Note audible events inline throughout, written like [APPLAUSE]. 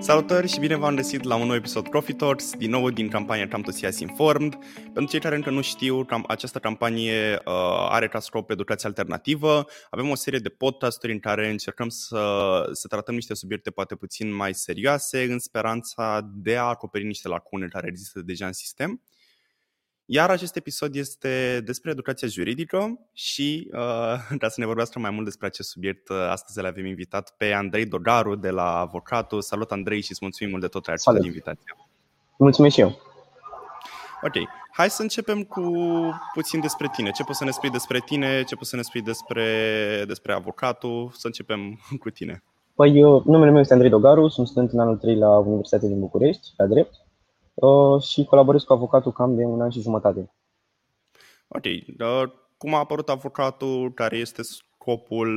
Salutări și bine v-am găsit la un nou episod Coffee Talks, din nou din campania Time to See Us Informed. Pentru cei care încă nu știu, această campanie uh, are ca scop educație alternativă. Avem o serie de podcasturi în care încercăm să, să tratăm niște subiecte poate puțin mai serioase, în speranța de a acoperi niște lacune care există deja în sistem. Iar acest episod este despre educația juridică și uh, [LAUGHS] ca să ne vorbească mai mult despre acest subiect, uh, astăzi le avem invitat pe Andrei Dogaru de la Avocatul. Salut Andrei și îți mulțumim mult de tot ai acceptat invitația. Mulțumesc și eu. Ok, hai să începem cu puțin despre tine. Ce poți să ne spui despre tine, ce poți să ne spui despre, despre avocatul? Să începem [LAUGHS] cu tine. Păi, eu, numele meu este Andrei Dogaru, sunt student în anul 3 la Universitatea din București, la drept. Uh, și colaborez cu avocatul cam de un an și jumătate. Ok. Uh, cum a apărut avocatul? Care este scopul?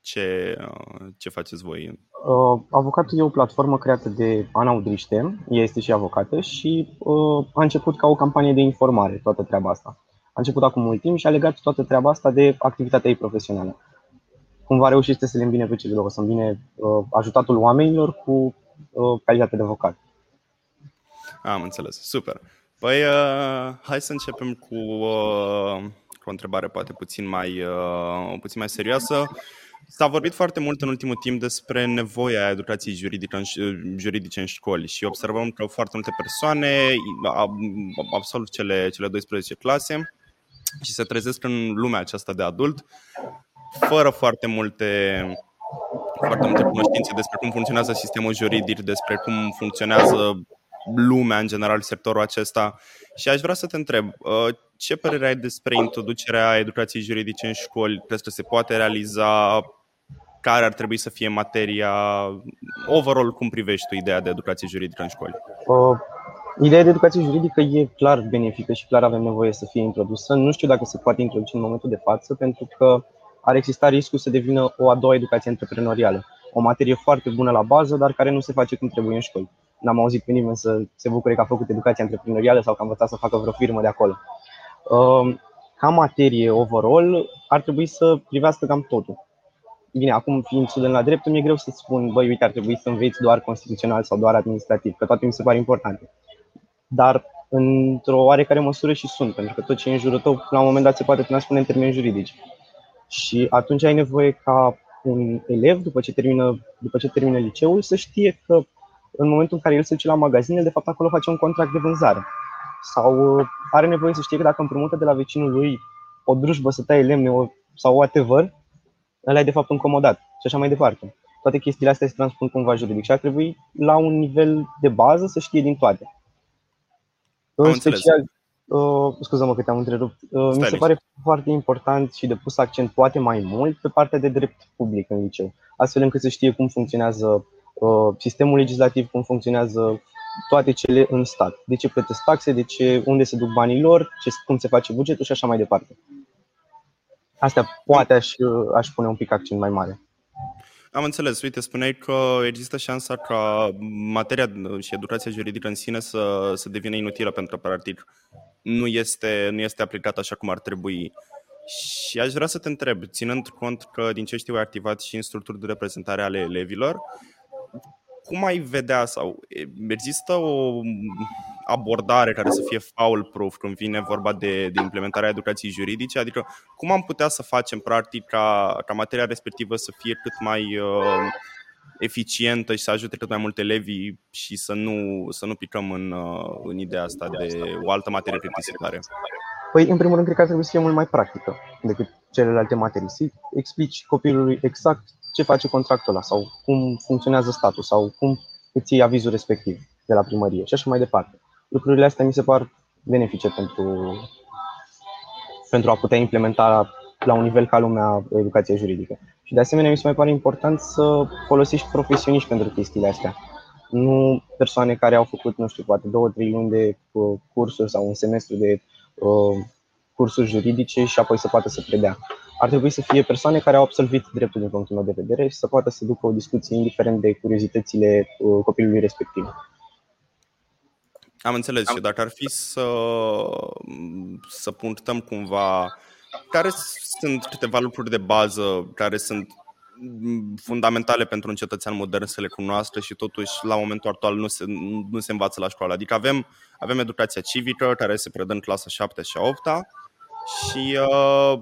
Ce, uh, ce faceți voi? Uh, avocatul e o platformă creată de Ana Udriște, ea este și avocată și uh, a început ca o campanie de informare toată treaba asta. A început acum mult timp și a legat toată treaba asta de activitatea ei profesională. Cumva reușește să le îmbine pe cele două, să îmbine uh, ajutatul oamenilor cu uh, calitatea de avocat. Am înțeles. Super. Păi, uh, hai să începem cu, uh, cu o întrebare poate puțin mai, uh, puțin mai serioasă. S-a vorbit foarte mult în ultimul timp despre nevoia educației juridice în, juridice în școli și observăm că foarte multe persoane absolvă cele, cele 12 clase și se trezesc în lumea aceasta de adult fără foarte multe foarte multe cunoștințe despre cum funcționează sistemul juridic, despre cum funcționează lumea, în general, sectorul acesta. Și aș vrea să te întreb, uh, ce părere ai despre introducerea educației juridice în școli? Crezi că se poate realiza? Care ar trebui să fie materia? Overall, cum privești tu ideea de educație juridică în școli? Uh, ideea de educație juridică e clar benefică și clar avem nevoie să fie introdusă. Nu știu dacă se poate introduce în momentul de față, pentru că ar exista riscul să devină o a doua educație antreprenorială. O materie foarte bună la bază, dar care nu se face cum trebuie în școli n-am auzit pe nimeni să se bucure că a făcut educație antreprenorială sau că a învățat să facă vreo firmă de acolo. Um, ca materie overall, ar trebui să privească cam totul. Bine, acum fiind student la drept, mi-e greu să spun, băi, uite, ar trebui să înveți doar constituțional sau doar administrativ, că toate mi se pare importante. Dar într-o oarecare măsură și sunt, pentru că tot ce e în jurul tău, la un moment dat se poate transpune în termeni juridici. Și atunci ai nevoie ca un elev, după ce termină, după ce termină liceul, să știe că în momentul în care el se duce la magazin, de fapt acolo face un contract de vânzare. Sau uh, are nevoie să știe că dacă împrumută de la vecinul lui o drujbă să taie lemne sau whatever, ăla e de fapt un comodat și așa mai departe. Toate chestiile astea se transpun cumva juridic și ar trebui la un nivel de bază să știe din toate. Am în special, uh, scuză-mă că te-am întrerupt, uh, mi se pare foarte important și de pus accent poate mai mult pe partea de drept public în liceu, astfel încât să știe cum funcționează Uh, sistemul legislativ, cum funcționează toate cele în stat. De ce plătesc taxe, de ce, unde se duc banii lor, ce, cum se face bugetul și așa mai departe. Astea poate aș, aș pune un pic accent mai mare. Am înțeles. Uite, spuneai că există șansa ca materia și educația juridică în sine să, să devină inutilă pentru că, practic, nu este, nu este aplicată așa cum ar trebui. Și aș vrea să te întreb, ținând cont că, din ce știu, ai activat și în structuri de reprezentare ale elevilor, cum ai vedea sau există o abordare care să fie foul-proof când vine vorba de, de implementarea educației juridice? Adică cum am putea să facem practic ca, ca materia respectivă să fie cât mai uh, eficientă și să ajute cât mai multe elevi și să nu, să nu picăm în, uh, în ideea asta de o altă materie plictisitoare? Păi, în primul rând, cred că ar trebui să fie mult mai practică decât celelalte materii. Să explici copilului exact ce face contractul ăla sau cum funcționează statul sau cum îți iei avizul respectiv de la primărie și așa mai departe. Lucrurile astea mi se par benefice pentru, pentru a putea implementa la un nivel ca lumea educația juridică. Și de asemenea mi se mai pare important să folosești profesioniști pentru chestiile astea. Nu persoane care au făcut, nu știu, poate două, trei luni de uh, cursuri sau un semestru de uh, cursuri juridice și apoi să poată să predea ar trebui să fie persoane care au absolvit dreptul din punctul meu de vedere și să poată să ducă o discuție indiferent de curiozitățile uh, copilului respectiv. Am înțeles și dacă ar fi să, să punctăm cumva care sunt câteva lucruri de bază care sunt fundamentale pentru un cetățean modern să le cunoască și totuși la momentul actual nu se, nu se învață la școală. Adică avem, avem educația civică care se predă în clasa 7 și 8 și uh,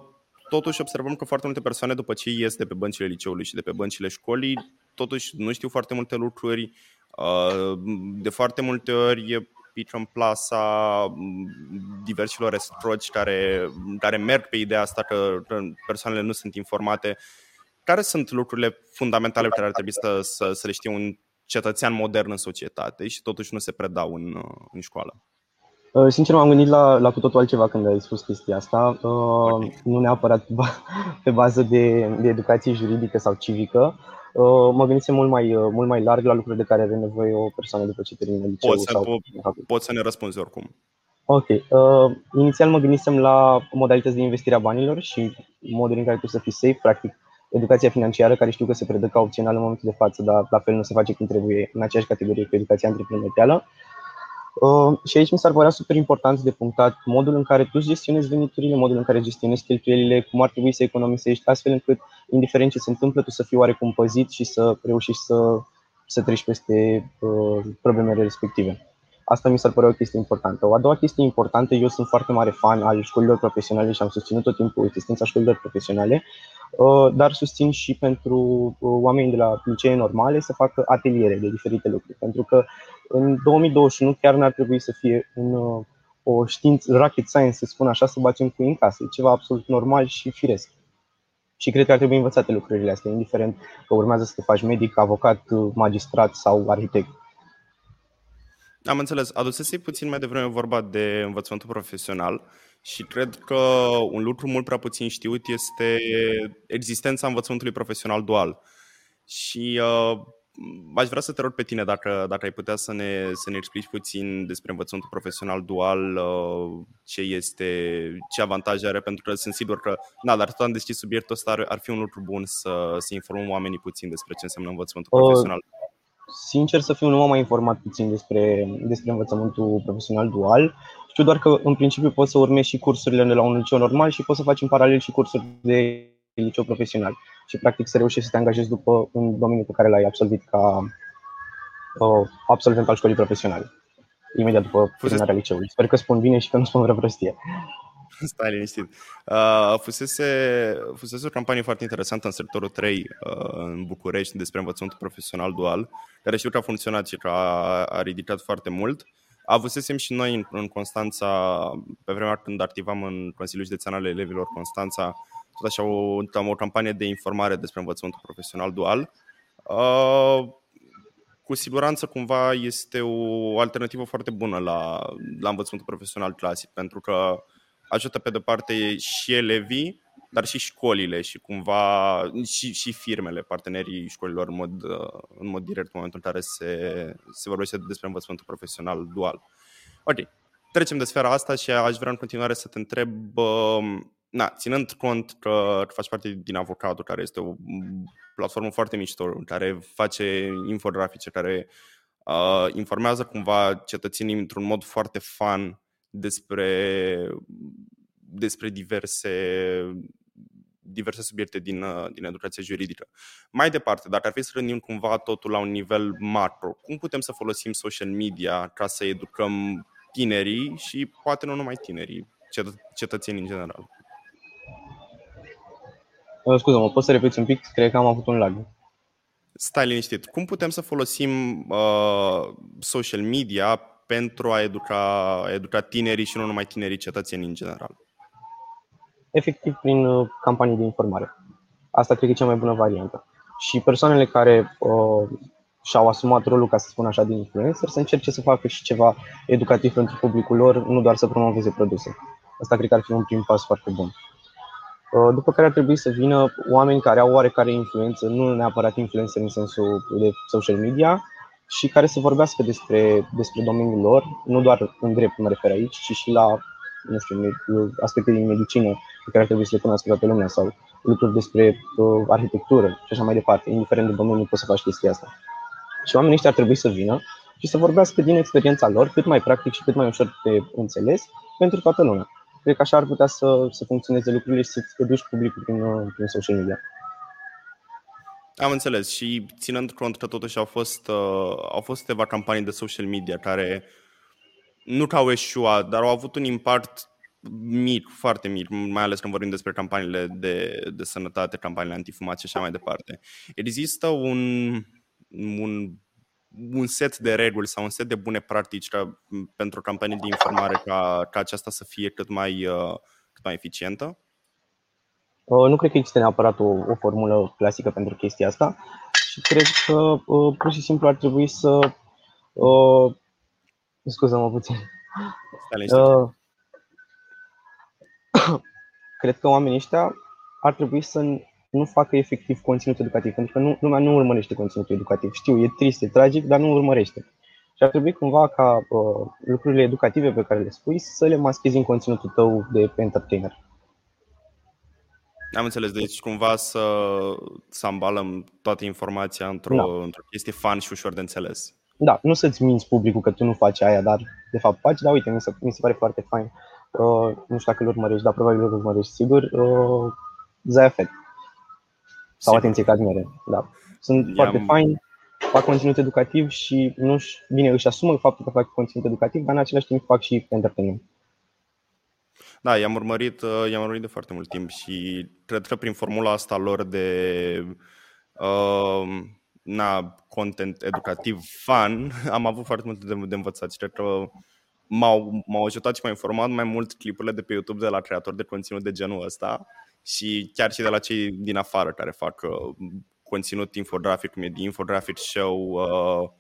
totuși observăm că foarte multe persoane după ce ies de pe băncile liceului și de pe băncile școlii, totuși nu știu foarte multe lucruri. Uh, de foarte multe ori pică în plasa diversilor estroci care, care merg pe ideea asta că persoanele nu sunt informate. Care sunt lucrurile fundamentale pe care ar trebui să, să, să le știe un cetățean modern în societate și totuși nu se predau în, în școală? Uh, sincer, m-am gândit la, la cu totul altceva când ai spus chestia asta. Uh, nu neapărat [LAUGHS] pe bază de, de educație juridică sau civică. Uh, mă gândisem mult mai, mult mai larg la lucruri de care are nevoie o persoană după ce termină liceul. Poți să, sau po- poți să ne răspunzi oricum. Ok. Uh, inițial mă gândisem la modalități de investire a banilor și modul în care tu să fii safe, practic educația financiară, care știu că se predă ca opțional în momentul de față, dar la fel nu se face cum trebuie în aceeași categorie cu educația antreprenorială. Uh, și aici mi s-ar părea super important de punctat modul în care tu îți gestionezi veniturile, modul în care gestionezi cheltuielile, cum ar trebui să economisești, astfel încât, indiferent ce se întâmplă, tu să fii oarecum păzit și să reușești să, să treci peste uh, problemele respective. Asta mi s-ar părea o chestie importantă. O a doua chestie importantă, eu sunt foarte mare fan al școlilor profesionale și am susținut tot timpul existența școlilor profesionale, uh, dar susțin și pentru uh, oamenii de la licee normale să facă ateliere de diferite lucruri. Pentru că în 2021 chiar n-ar trebui să fie un, uh, o știință, rocket science, să spun așa, să bați un cui în casă. E ceva absolut normal și firesc. Și cred că ar trebui învățate lucrurile astea, indiferent că urmează să te faci medic, avocat, magistrat sau arhitect. Am înțeles. Adusese puțin mai devreme vorba de învățământul profesional și cred că un lucru mult prea puțin știut este existența învățământului profesional dual. Și uh, aș vrea să te rog pe tine dacă, dacă ai putea să ne, să ne explici puțin despre învățământul profesional dual, uh, ce este, ce avantaje are, pentru că sunt sigur că, da, dar tot am deschis subiectul ăsta, ar, ar fi un lucru bun să, să informăm oamenii puțin despre ce înseamnă învățământul uh, profesional. Sincer să fiu, nu m-am mai informat puțin despre, despre învățământul profesional dual. Știu doar că în principiu poți să urmezi și cursurile de la un liceu normal și poți să faci în paralel și cursuri de liceu profesional și practic să reușești să te angajezi după un domeniu pe care l-ai absolvit ca uh, absolvent al școlii profesionale, imediat după terminarea liceului. Sper că spun bine și că nu spun vreo prostie. [LAUGHS] Stai liniștit. Uh, fusese, fusese o campanie foarte interesantă în sectorul 3 uh, în București despre învățământul profesional dual, care știu că a funcționat și că a, a ridicat foarte mult. Avusesem și noi în, în Constanța, pe vremea când activam în Consiliul Județean al Elevilor Constanța, tot așa o, o campanie de informare despre învățământul profesional dual. Uh, cu siguranță cumva este o alternativă foarte bună la, la învățământul profesional clasic, pentru că ajută pe de parte și elevii, dar și școlile și cumva și, și firmele, partenerii școlilor în mod, în mod direct în momentul în care se, se vorbește despre învățământul profesional dual. Ok, trecem de sfera asta și aș vrea în continuare să te întreb, na, ținând cont că faci parte din Avocatul, care este o platformă foarte mișto, care face infografice, care uh, informează cumva cetățenii într-un mod foarte fun despre, despre diverse, diverse subiecte din, uh, din educația juridică. Mai departe, dacă ar fi să gândim cumva totul la un nivel macro, cum putem să folosim social media ca să educăm tinerii și poate nu numai tinerii, cetățenii în general? Uh, Scuze, mă poți să repeți un pic? Cred că am avut un lag. Stai liniștit. Cum putem să folosim uh, social media pentru a educa, a educa tinerii și nu numai tinerii cetățeni în general? Efectiv, prin uh, campanii de informare. Asta cred că e cea mai bună variantă. Și persoanele care uh, și-au asumat rolul, ca să spun așa, de influencer, să încerce să facă și ceva educativ pentru publicul lor, nu doar să promoveze produse. Asta cred că ar fi un prim pas foarte bun. Uh, după care ar trebui să vină oameni care au oarecare influență, nu neapărat influență în sensul de social media, și care să vorbească despre, despre domeniul lor, nu doar în drept mă refer aici, ci și la nu știu, aspecte din medicină pe care ar trebui să le cunoască toată lumea sau lucruri despre uh, arhitectură și așa mai departe. Indiferent de domeniu poți să faci chestia asta. Și oamenii ăștia ar trebui să vină și să vorbească din experiența lor, cât mai practic și cât mai ușor de înțeles, pentru toată lumea. Cred că așa ar putea să, să funcționeze lucrurile și să educi publicul prin, uh, prin social media. Am înțeles și ținând cont că totuși au fost, uh, au fost câteva campanii de social media care nu că au eșuat, dar au avut un impact mic, foarte mic, mai ales când vorbim despre campaniile de, de sănătate, campaniile antifumat și așa mai departe. Există un, un, un set de reguli sau un set de bune practici ca, pentru campanii de informare ca, ca aceasta să fie cât mai, uh, cât mai eficientă? Uh, nu cred că există neapărat o, o formulă clasică pentru chestia asta și cred că uh, pur și simplu ar trebui să. Uh, scuză-mă puțin. Uh, [COUGHS] cred că oamenii ăștia ar trebui să nu facă efectiv conținut educativ, pentru că nu, lumea nu urmărește conținutul educativ. Știu, e trist, e tragic, dar nu urmărește. Și ar trebui cumva ca uh, lucrurile educative pe care le spui să le maschezi în conținutul tău de entertainer. Am înțeles, deci cumva să, să ambalăm toată informația într-o, da. într-o chestie fan și ușor de înțeles. Da, nu să-ți minți publicul că tu nu faci aia, dar de fapt faci, dar uite, mi se, mi se pare foarte fain. Uh, nu știu dacă îl urmărești, dar probabil îl urmărești, sigur. Uh, Zaya Fed. Sau sigur. Atenție Cadmere, da. Sunt I-am... foarte fain, fac conținut educativ și nu bine, își asumă faptul că fac conținut educativ, dar în același timp fac și entertainment. Da, i-am urmărit, uh, i-am urmărit de foarte mult timp și cred că prin formula asta lor de uh, na, content educativ fun, [LAUGHS] am avut foarte multe de, de învățat și cred că m-au, m-au ajutat și m-au informat mai mult clipurile de pe YouTube de la creatori de conținut de genul ăsta și chiar și de la cei din afară care fac uh, conținut infografic, cum e The Infographic Show, uh,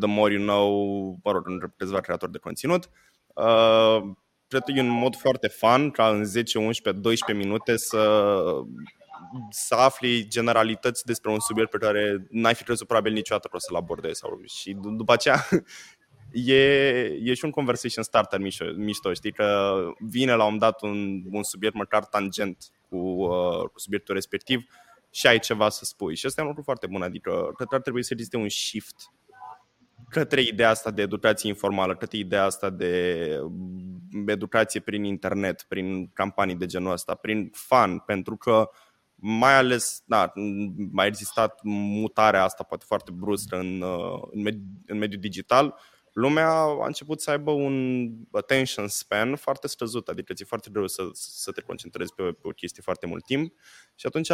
The More You Know, mă rog, câțiva creatori de conținut. Uh, cred că e un mod foarte fun ca în 10, 11, 12 minute să să afli generalități despre un subiect pe care n-ai fi crezut probabil niciodată că o să-l abordezi. Sau, și după aceea [LAUGHS] e, e și un conversation starter mișto, mișto, știi, că vine la un dat un, un subiect măcar tangent cu, uh, cu subiectul respectiv și ai ceva să spui. Și asta e un lucru foarte bun, adică cred că ar trebui să existe un shift către ideea asta de educație informală, către ideea asta de educație prin internet, prin campanii de genul ăsta, prin fan, pentru că mai ales, da, mai existat mutarea asta poate foarte bruscă în, în, med- în mediul digital, lumea a început să aibă un attention span foarte scăzut, adică ți-e foarte greu să, să te concentrezi pe, pe o chestie foarte mult timp și atunci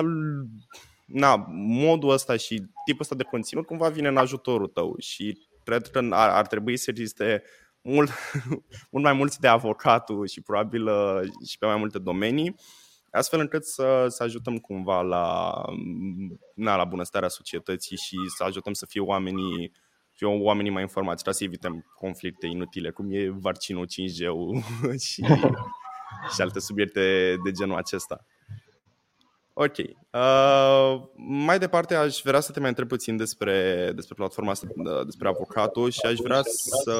na, modul ăsta și tipul ăsta de conținut cumva vine în ajutorul tău și cred că ar, ar trebui să existe mult, [LAUGHS] mult mai mulți de avocatul și probabil uh, și pe mai multe domenii, astfel încât să, să ajutăm cumva la, na, la bunăstarea societății și să ajutăm să fie oamenii fie oamenii mai informați, ca să evităm conflicte inutile, cum e vaccinul 5G [LAUGHS] și, și alte subiecte de genul acesta. Ok. Uh, mai departe, aș vrea să te mai întreb puțin despre, despre platforma asta, despre avocatul și aș vrea să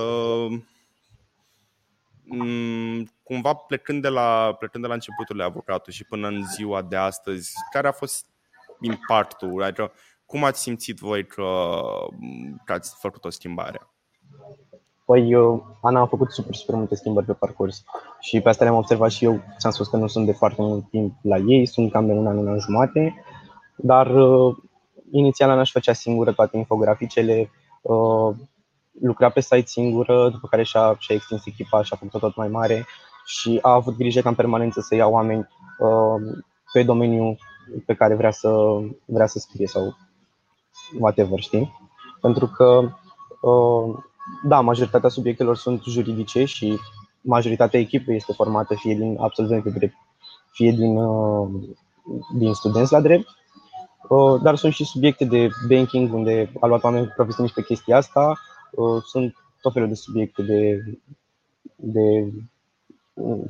um, cumva plecând de la, plecând de la începuturile avocatului și până în ziua de astăzi, care a fost impactul? Adică, cum ați simțit voi că, că ați făcut o schimbare? Păi, Ana a făcut super, super multe schimbări pe parcurs și pe asta le-am observat și eu. Ți-am spus că nu sunt de foarte mult timp la ei, sunt cam de un an, un an jumate, dar uh, inițial Ana își făcea singură toate infograficele, uh, lucra pe site singură, după care și-a, și-a extins echipa și a făcut-o tot mai mare și a avut grijă ca în permanență să ia oameni uh, pe domeniul pe care vrea să, vrea să scrie sau whatever, știi? Pentru că uh, da, majoritatea subiectelor sunt juridice și majoritatea echipei este formată fie din absolvenți de drept, fie din, uh, din studenți la drept, uh, dar sunt și subiecte de banking unde a luat oameni profesioniști pe chestia asta, uh, sunt tot felul de subiecte de, de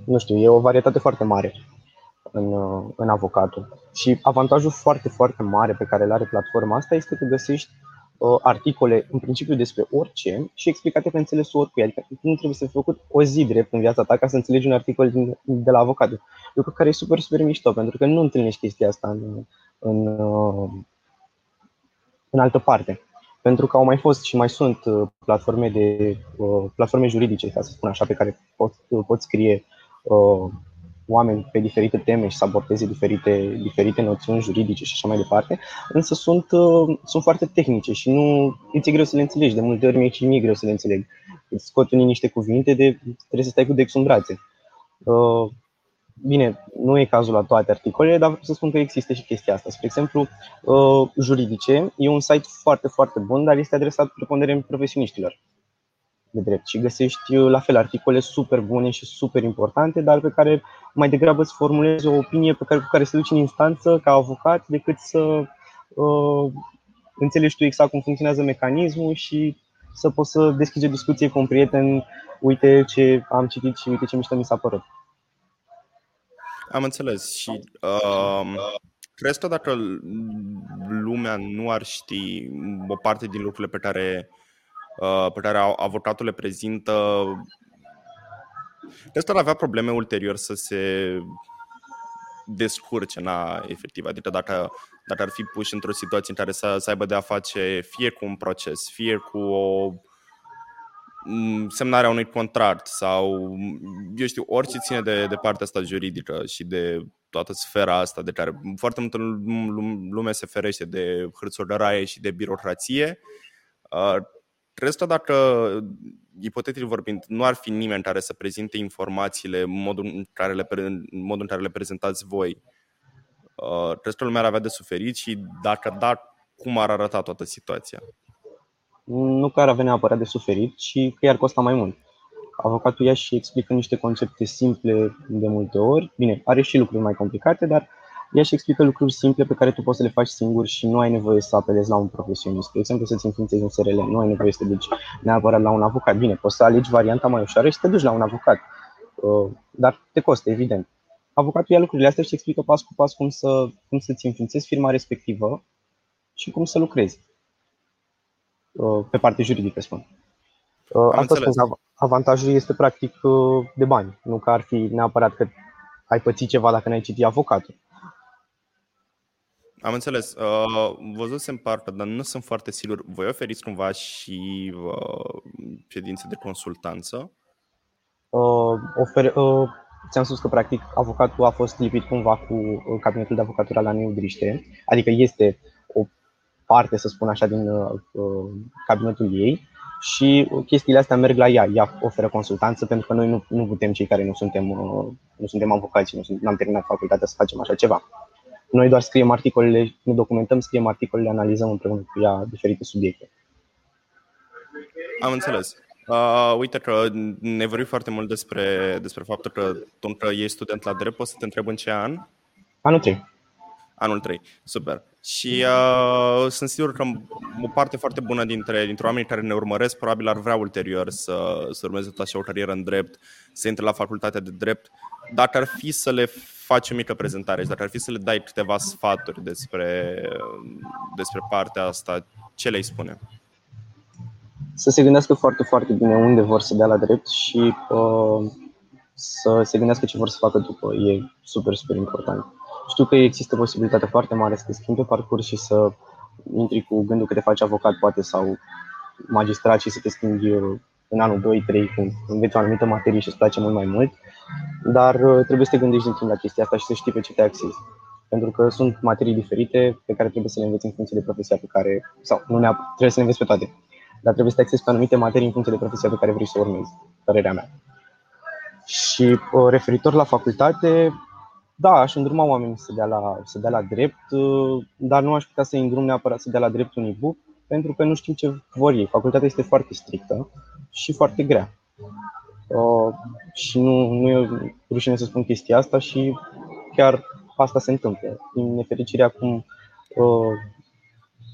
nu știu, e o varietate foarte mare în, în avocatul. Și avantajul foarte, foarte mare pe care îl are platforma asta este că găsești Uh, articole în principiu despre orice și explicate pe înțelesul oricui. Adică nu trebuie să fi făcut o zi drept în viața ta ca să înțelegi un articol din, de la avocat. Lucru care e super, super mișto, pentru că nu întâlnești chestia asta în, în, uh, în altă parte. Pentru că au mai fost și mai sunt uh, platforme, de, platforme juridice, ca să spun așa, pe care pot, pot scrie oameni pe diferite teme și să abordeze diferite, diferite noțiuni juridice și așa mai departe, însă sunt, uh, sunt foarte tehnice și nu îți e greu să le înțelegi. De multe ori mi-e și mie greu să le înțeleg. Îți scot unii niște cuvinte de trebuie să stai cu dexul în brațe. Uh, bine, nu e cazul la toate articolele, dar vreau să spun că există și chestia asta. Spre exemplu, uh, juridice e un site foarte, foarte bun, dar este adresat preponderent profesioniștilor de drept și găsești la fel articole super bune și super importante, dar pe care mai degrabă îți formulezi o opinie pe care, cu care să duci în instanță ca avocat decât să uh, înțelegi tu exact cum funcționează mecanismul și să poți să deschizi o discuție cu un prieten, uite ce am citit și uite ce mișto mi s-a părut. Am înțeles și uh, crezi că dacă lumea nu ar ști o parte din lucrurile pe care Uh, pe care avocatul le prezintă, ăsta ar avea probleme ulterior să se descurce, na, efectiv. Adică dacă, dacă ar fi puși într-o situație în care să, să aibă de a face fie cu un proces, fie cu o mm, semnarea unui contract sau, eu știu, orice ține de, de partea asta juridică și de toată sfera asta de care foarte multă lume se ferește de hârțogăraie și de birocrație, uh, Crezi că dacă, ipotetic vorbind, nu ar fi nimeni care să prezinte informațiile în modul în care le, în modul în care le prezentați voi, uh, crezi că lumea ar avea de suferit și dacă da, cum ar arăta toată situația? Nu că ar avea neapărat de suferit, ci că i-ar costa mai mult. Avocatul ia și explică niște concepte simple de multe ori. Bine, are și lucruri mai complicate, dar ea și explică lucruri simple pe care tu poți să le faci singur și nu ai nevoie să apelezi la un profesionist. De exemplu, să-ți înființezi un SRL, nu ai nevoie să te duci neapărat la un avocat. Bine, poți să alegi varianta mai ușoară și să te duci la un avocat, uh, dar te costă, evident. Avocatul ia lucrurile astea și explică pas cu pas cum, să, cum să-ți înființezi firma respectivă și cum să lucrezi. Uh, pe partea juridică, spun. Uh, asta spun, avantajul este practic de bani, nu că ar fi neapărat că ai pățit ceva dacă n-ai citit avocatul. Am înțeles. Uh, văzusem parcă, dar nu sunt foarte sigur. Voi oferiți cumva și uh, ședințe de consultanță? Uh, ofer, uh, ți-am spus că, practic, avocatul a fost lipit cumva cu uh, cabinetul de avocatură la Neudriște, adică este o parte, să spun așa, din uh, uh, cabinetul ei și chestiile astea merg la ea. Ea oferă consultanță pentru că noi nu, nu putem, cei care nu suntem, uh, nu suntem avocați, nu am terminat facultatea să facem așa ceva. Noi doar scriem articolele, ne documentăm, scriem articolele, analizăm împreună cu ea diferite subiecte. Am înțeles. Uh, uite că ne vorbim foarte mult despre, despre faptul că tu că ești student la drept, poți să te întreb în ce an? Anul 3. Anul 3, super. Și uh, sunt sigur că o parte foarte bună dintre, dintre oamenii care ne urmăresc probabil ar vrea ulterior să, să urmeze tot așa o carieră în drept, să intre la facultatea de drept. Dacă ar fi să le faci o mică prezentare și dacă ar fi să le dai câteva sfaturi despre, despre partea asta, ce le-ai spune? Să se gândească foarte, foarte bine unde vor să dea la drept și uh, să se gândească ce vor să facă după. E super, super important. Știu că există posibilitatea foarte mare să te schimbi pe parcurs și să intri cu gândul că te faci avocat, poate, sau magistrat și să te schimbi în anul 2, 3, când înveți o anumită materie și îți place mult mai mult, dar uh, trebuie să te gândești din timp la chestia asta și să știi pe ce te axezi. Pentru că sunt materii diferite pe care trebuie să le înveți în funcție de profesia pe care, sau nu neapărat, trebuie să le înveți pe toate, dar trebuie să te axezi pe anumite materii în funcție de profesia pe care vrei să o urmezi, părerea mea. Și uh, referitor la facultate, da, aș îndruma oamenii să dea la, să dea la drept, uh, dar nu aș putea să îndrum neapărat să dea la drept un e-book, pentru că nu știu ce vor ei. Facultatea este foarte strictă și foarte grea. Uh, și nu, nu e rușine să spun chestia asta și chiar asta se întâmplă. Din nefericire acum uh,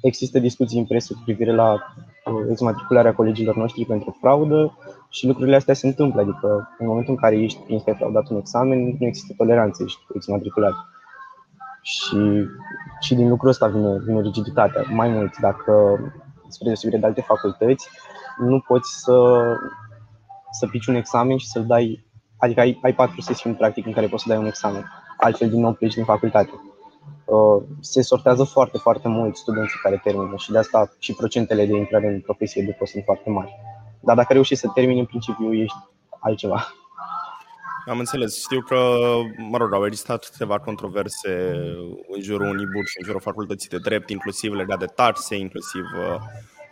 există discuții în presă cu privire la uh, exmatricularea colegilor noștri pentru fraudă și lucrurile astea se întâmplă. Adică în momentul în care ești prins că ai fraudat un examen, nu există toleranță, ești exmatriculat. Și, și din lucrul ăsta vine, vine rigiditatea. Mai mult, dacă, spre deosebire de alte facultăți, nu poți să, să pici un examen și să-l dai, adică ai, ai patru sesiuni practic în care poți să dai un examen, altfel din nou pleci din facultate. Uh, se sortează foarte, foarte mult studenții care termină și de asta și procentele de intrare în profesie după sunt foarte mari. Dar dacă reușești să termini, în principiu ești altceva. Am înțeles. Știu că, mă rog, au existat câteva controverse în jurul Unibur și în jurul facultății de drept, inclusiv legat de taxe, inclusiv uh,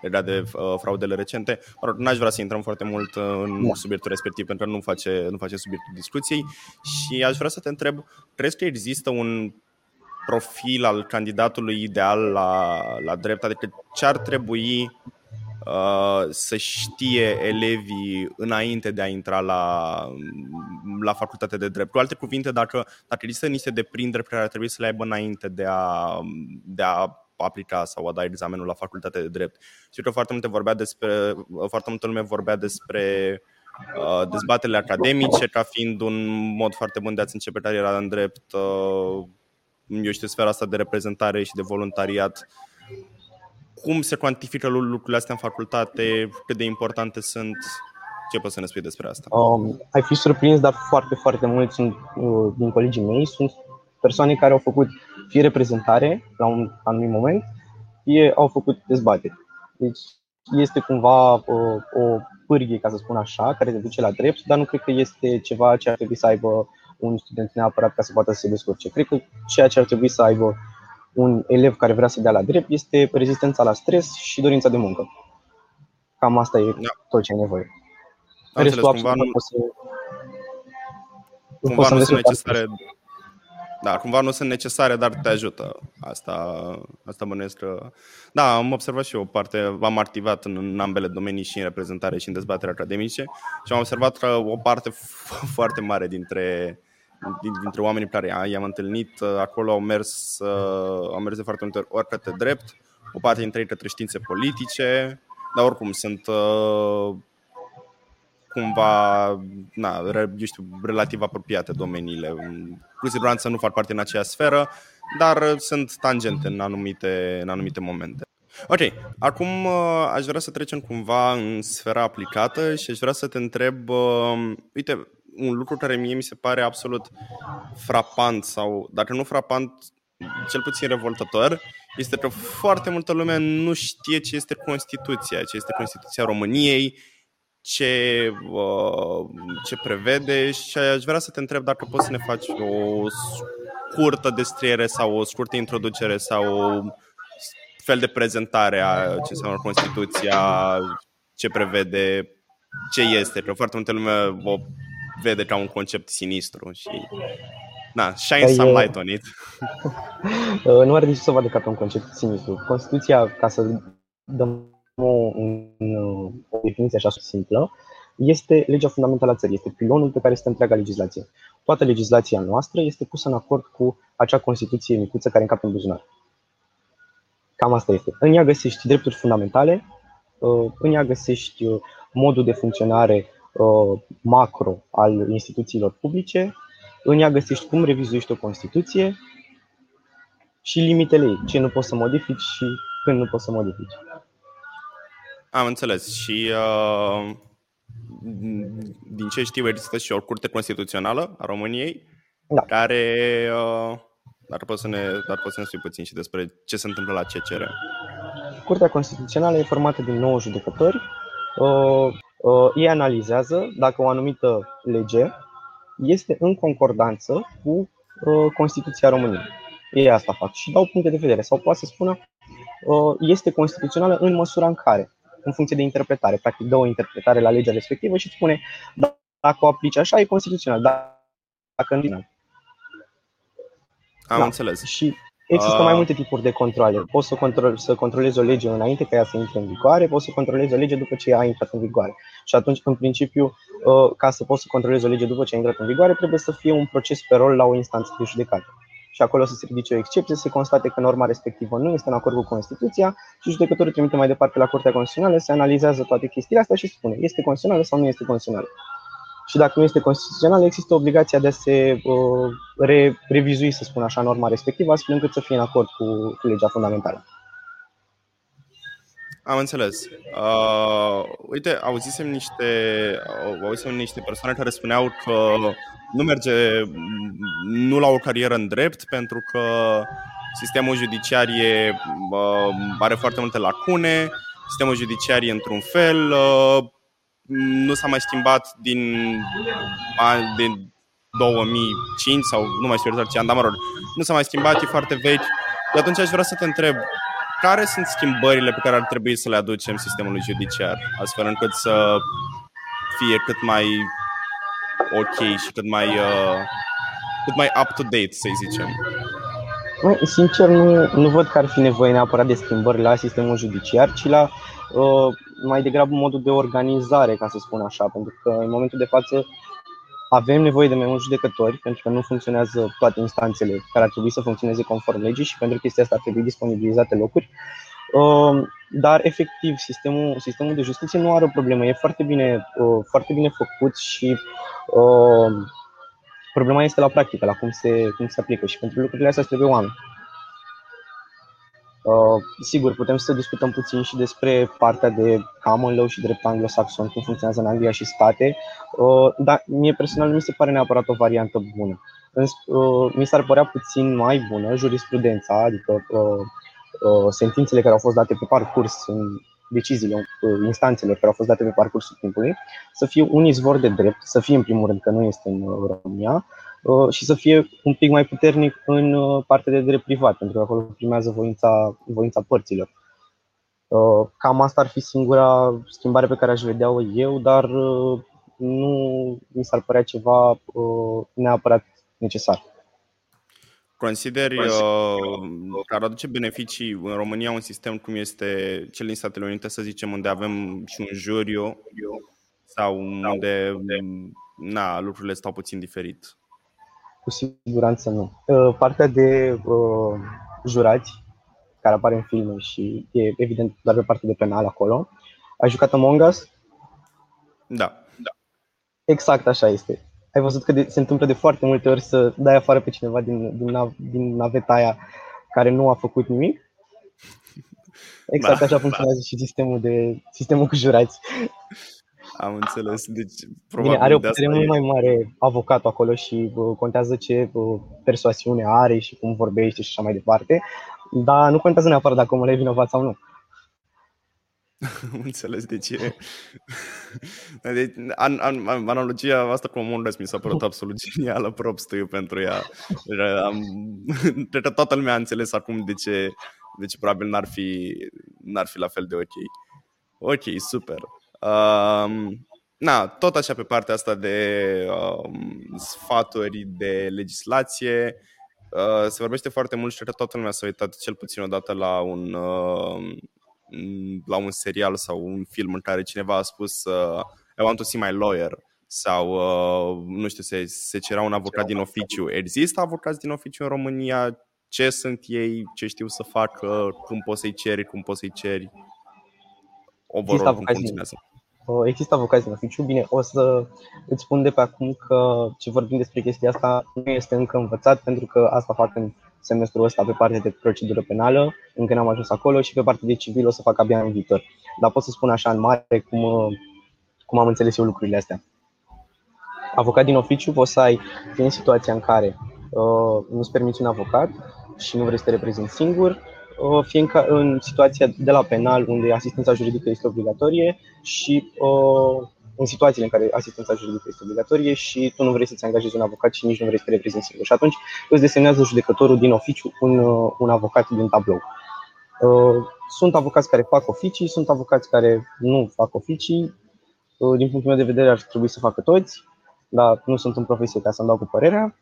legat de uh, fraudele recente. Mă rog, n-aș vrea să intrăm foarte mult în da. subiectul respectiv, pentru că nu face, nu face subiectul discuției și aș vrea să te întreb, crezi că există un profil al candidatului ideal la, la drept? Adică ce ar trebui Uh, să știe elevii înainte de a intra la, la facultate de drept. Cu alte cuvinte, dacă, dacă există niște deprinderi pe care ar trebui să le aibă înainte de a, de a aplica sau a da examenul la facultate de drept. Știu că foarte multe vorbea despre, foarte multă lume vorbea despre uh, dezbaterile academice ca fiind un mod foarte bun de a-ți începe cariera în drept, uh, eu știu, sfera asta de reprezentare și de voluntariat cum se cuantifică lucrurile astea în facultate, cât de importante sunt, ce poți să ne spui despre asta? Um, ai fi surprins, dar foarte, foarte mulți sunt, uh, din colegii mei sunt persoane care au făcut fie reprezentare la un anumit moment, fie au făcut dezbateri. Deci este cumva o, uh, o pârghie, ca să spun așa, care te duce la drept, dar nu cred că este ceva ce ar trebui să aibă un student neapărat ca să poată să se descurce. Cred că ceea ce ar trebui să aibă un elev care vrea să dea la drept este rezistența la stres și dorința de muncă. Cam asta e da. tot ce ai nevoie. Am Restul cumva nu, poți să, cumva nu sunt necesare, da, cumva nu sunt necesare, dar te ajută. Asta, asta bănuiesc că... Da, am observat și eu o parte, v-am activat în, în ambele domenii și în reprezentare și în dezbatere academice și am observat că o parte [LAUGHS] foarte mare dintre dintre oamenii pe care i-am întâlnit, uh, acolo au mers, uh, au mers de foarte multe ori către drept, o parte dintre ei către științe politice, dar oricum sunt uh, cumva, na, eu știu, relativ apropiate domeniile. Cu siguranță nu fac parte în aceeași sferă, dar sunt tangente în anumite, în anumite momente. Ok, acum aș vrea să trecem cumva în sfera aplicată și aș vrea să te întreb, uh, uite, un lucru care mie mi se pare absolut frapant sau, dacă nu frapant, cel puțin revoltător, este că foarte multă lume nu știe ce este Constituția, ce este Constituția României, ce, uh, ce prevede și aș vrea să te întreb dacă poți să ne faci o scurtă descriere sau o scurtă introducere sau o fel de prezentare a ce înseamnă Constituția, ce prevede, ce este, că foarte multe lume o vede ca un concept sinistru și na, shine păi, some light on it. [LAUGHS] nu are de ce să vadă ca pe un concept sinistru. Constituția, ca să dăm o, o definiție așa simplă, este legea fundamentală a țării, este pilonul pe care este întreaga legislație. Toată legislația noastră este pusă în acord cu acea Constituție micuță care încape în buzunar. Cam asta este. În ea găsești drepturi fundamentale, uh, în ea găsești uh, modul de funcționare Uh, macro al instituțiilor publice, în ea găsești cum revizuiești o Constituție și limitele ei, ce nu poți să modifici și când nu poți să modifici. Am înțeles. Și uh, din ce știu, există și o curte constituțională a României da. care. Uh, dar poți, să ne, dar poți să ne spui puțin și despre ce se întâmplă la CCR. Curtea Constituțională e formată din 9 judecători. Uh, Uh, ei analizează dacă o anumită lege este în concordanță cu uh, Constituția României. Ei asta fac și dau puncte de vedere sau poate să spună uh, este constituțională în măsura în care, în funcție de interpretare, practic dă o interpretare la legea respectivă și spune dacă o aplici așa e constituțional, dacă nu. Am da. înțeles. Și Există mai ah. multe tipuri de controle. Poți să, control, să controlezi o lege înainte ca ea să intre în vigoare, poți să controlezi o lege după ce ea a intrat în vigoare. Și atunci, în principiu, uh, ca să poți să controlezi o lege după ce a intrat în vigoare, trebuie să fie un proces pe rol la o instanță de judecată. Și acolo să se ridice o excepție, să se constate că norma respectivă nu este în acord cu Constituția și judecătorul trimite mai departe la Curtea Constituțională, se analizează toate chestiile astea și spune este constituțională sau nu este constituțională și dacă nu este constituțional, există obligația de a se uh, re- revizui, să spun așa, norma respectivă, astfel încât să fie în acord cu, cu legea fundamentală. Am înțeles. Uh, uite, auzisem niște, auzisem niște persoane care spuneau că nu merge, nu la o carieră în drept pentru că sistemul judiciar e, uh, are foarte multe lacune, sistemul judiciar e într-un fel, uh, nu s-a mai schimbat din, din 2005 sau nu mai știu exact ce an, dar mă rog, nu s-a mai schimbat, e foarte vechi. Și atunci aș vrea să te întreb, care sunt schimbările pe care ar trebui să le aducem sistemului judiciar, astfel încât să fie cât mai ok și cât mai, uh, cât mai up-to-date, să zicem? Mai, sincer, nu, nu văd că ar fi nevoie neapărat de schimbări la sistemul judiciar, ci la uh, mai degrabă modul de organizare, ca să spun așa, pentru că în momentul de față avem nevoie de mai mulți judecători, pentru că nu funcționează toate instanțele care ar trebui să funcționeze conform legii și pentru chestia asta ar trebui disponibilizate locuri. Uh, dar, efectiv, sistemul, sistemul de justiție nu are o problemă. E foarte bine, uh, foarte bine făcut și uh, problema este la practică, la cum se, cum se aplică și pentru lucrurile astea trebuie oameni. Uh, sigur, putem să discutăm puțin și despre partea de common law și drept anglosaxon, cum funcționează în Anglia și state, uh, dar mie personal nu mi se pare neapărat o variantă bună. Uh, mi s-ar părea puțin mai bună jurisprudența, adică sentințele care au fost date pe parcurs în deciziile instanțelor care au fost date pe parcursul timpului, să fie un izvor de drept, să fie în primul rând că nu este în România, Uh, și să fie un pic mai puternic în uh, partea de drept privat, pentru că acolo primează voința, voința părților. Uh, cam asta ar fi singura schimbare pe care aș vedea-o eu, dar nu mi s-ar părea ceva neapărat necesar. Consideri uh, că ar aduce beneficii în România un sistem cum este cel din Statele Unite, să zicem, unde avem și un juriu sau unde na, lucrurile stau puțin diferit? Cu siguranță nu. Uh, partea de uh, jurați, care apare în filme și e evident doar pe partea de penal acolo. Ai jucat Among Us? Da. da. Exact așa este. Ai văzut că de, se întâmplă de foarte multe ori să dai afară pe cineva din, din, nav, din naveta aia care nu a făcut nimic? Exact da, așa funcționează da. și sistemul, de, sistemul cu jurați. Am înțeles. Deci, probabil Bine, are o putere mult mai mare avocatul acolo și uh, contează ce uh, persoasiune are și cum vorbește și așa mai departe, dar nu contează neapărat dacă omul e vinovat sau nu. [LAUGHS] Am înțeles de ce. [LAUGHS] Deci, an, an, analogia asta cu Among mi s-a părut absolut genială, props to you pentru ea. Am, [LAUGHS] cred că toată lumea a înțeles acum de ce, de ce probabil n-ar fi, n-ar fi la fel de ok. Ok, super. Um, na, tot așa pe partea asta de um, sfaturi de legislație, uh, se vorbește foarte mult și cred că toată lumea s-a uitat cel puțin odată la un, uh, la un serial sau un film în care cineva a spus uh, I want to see my lawyer sau, uh, nu știu, se, se cerea un avocat din oficiu. Există avocați din oficiu în România? Ce sunt ei? Ce știu să facă? Cum poți să-i ceri? Cum poți să-i ceri? Overall, cum funcționează? Există avocați în oficiu. Bine, o să îți spun de pe acum că ce vorbim despre chestia asta nu este încă învățat, pentru că asta fac în semestrul ăsta pe partea de procedură penală, încă n-am ajuns acolo și pe partea de civil o să fac abia în viitor. Dar pot să spun așa în mare cum, cum am înțeles eu lucrurile astea. Avocat din oficiu poți să ai în situația în care uh, nu-ți permiți un avocat și nu vrei să te reprezinți singur, Uh, fie în, în situația de la penal, unde asistența juridică este obligatorie, și uh, în situațiile în care asistența juridică este obligatorie și tu nu vrei să-ți angajezi un avocat și nici nu vrei să te reprezinți singur. Și atunci îți desemnează judecătorul din oficiu un, uh, un avocat din tablou. Sunt avocați care fac oficii, sunt avocați care nu fac oficii. Din punctul meu de vedere ar trebui să facă toți, dar nu sunt în profesie ca să-mi dau cu părerea.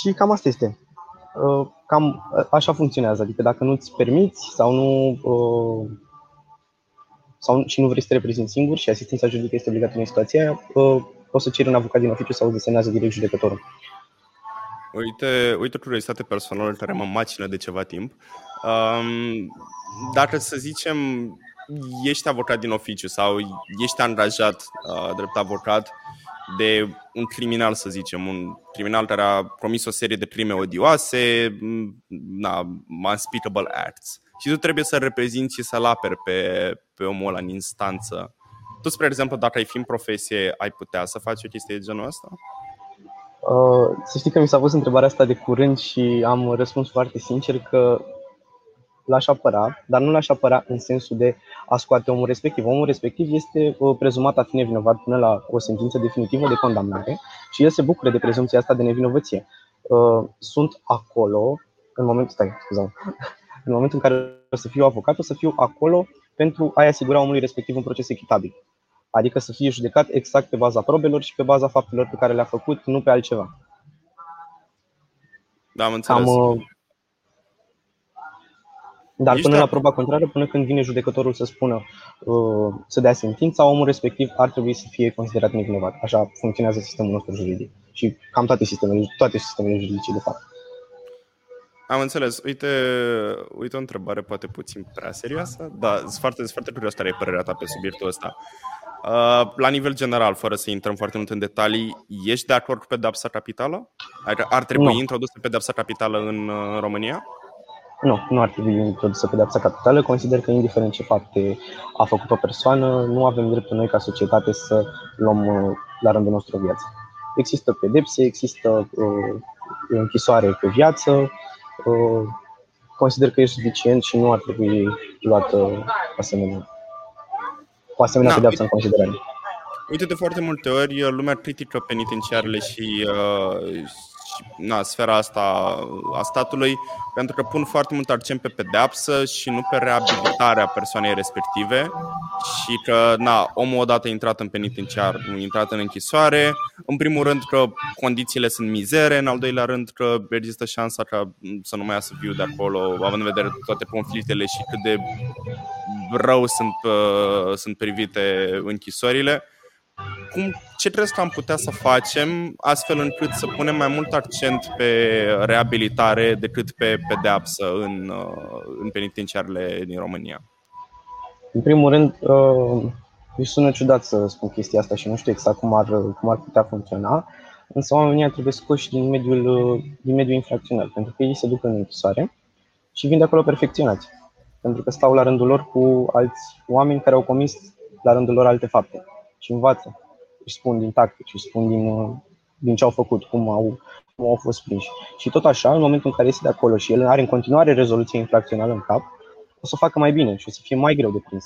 Și cam asta este. Uh, cam uh, așa funcționează. Adică dacă nu-ți permiți sau nu uh, sau și nu vrei să te reprezinți singur și asistența juridică este obligată în situația aia, o să ceri un avocat din oficiu sau desemnează direct judecătorul. Uite, uite curiozitate personală care mă macină de ceva timp. Um, dacă să zicem ești avocat din oficiu sau ești angajat uh, drept avocat de un criminal, să zicem, un criminal care a comis o serie de crime odioase, na, unspeakable acts. Și tu trebuie să reprezinți și să-l aperi pe, pe omul ăla în instanță. Tu, spre exemplu, dacă ai fi în profesie, ai putea să faci o chestie de genul ăsta? Uh, să știi că mi s-a pus întrebarea asta de curând și am răspuns foarte sincer că l-aș apăra, dar nu l-aș apăra în sensul de a scoate omul respectiv. Omul respectiv este uh, prezumat a fi nevinovat până la o sentință definitivă de condamnare și el se bucură de prezumția asta de nevinovăție. Uh, sunt acolo, în momentul, stai, scuză în momentul în care o să fiu avocat, o să fiu acolo pentru a-i asigura omului respectiv un proces echitabil. Adică să fie judecat exact pe baza probelor și pe baza faptelor pe care le-a făcut, nu pe altceva. Da, am înțeles. Am, uh, dar Ești până la proba contrară, până când vine judecătorul să spună, uh, să dea sentința, omul respectiv ar trebui să fie considerat nevinovat. Așa funcționează sistemul nostru juridic. Și cam toate sistemele, toate sistemele juridice, de fapt. Am înțeles. Uite, uite o întrebare poate puțin prea serioasă, dar sunt foarte, sunt foarte curios care e părerea ta pe subiectul ăsta. Uh, la nivel general, fără să intrăm foarte mult în detalii, ești de acord cu pedapsa capitală? Adică ar trebui nu. introdusă pedapsa capitală în uh, România? Nu, nu ar trebui introdusă pedepsa capitală. Consider că, indiferent ce fapte a făcut o persoană, nu avem dreptul noi, ca societate, să luăm uh, la rândul nostru viață. Există pedepse, există uh, închisoare pe viață. Uh, consider că e suficient și nu ar trebui luată asemenea, o asemenea da, pedeapsă în considerare. Uite, de foarte multe ori lumea critică penitenciarele și, uh, na, sfera asta a statului pentru că pun foarte mult accent pe pedeapsă și nu pe reabilitarea persoanei respective și că na, omul odată intrat în penitenciar, intrat în închisoare, în primul rând că condițiile sunt mizere, în al doilea rând că există șansa ca să nu mai iasă viu de acolo, având în vedere toate conflictele și cât de rău sunt, uh, sunt privite închisorile cum, ce crezi că am putea să facem astfel încât să punem mai mult accent pe reabilitare decât pe pedeapsă în, uh, în penitenciarele din România? În primul rând, uh, îi sună ciudat să spun chestia asta și nu știu exact cum ar, cum ar putea funcționa, însă oamenii trebuie scoși din mediul, uh, din mediul infracțional, pentru că ei se duc în închisoare și vin de acolo perfecționați, pentru că stau la rândul lor cu alți oameni care au comis la rândul lor alte fapte și învață. Își spun din tactici, își spun din, din ce au făcut, cum au, cum au fost prinși. Și tot așa, în momentul în care este de acolo și el are în continuare rezoluție infracțională în cap, o să o facă mai bine și o să fie mai greu de prins.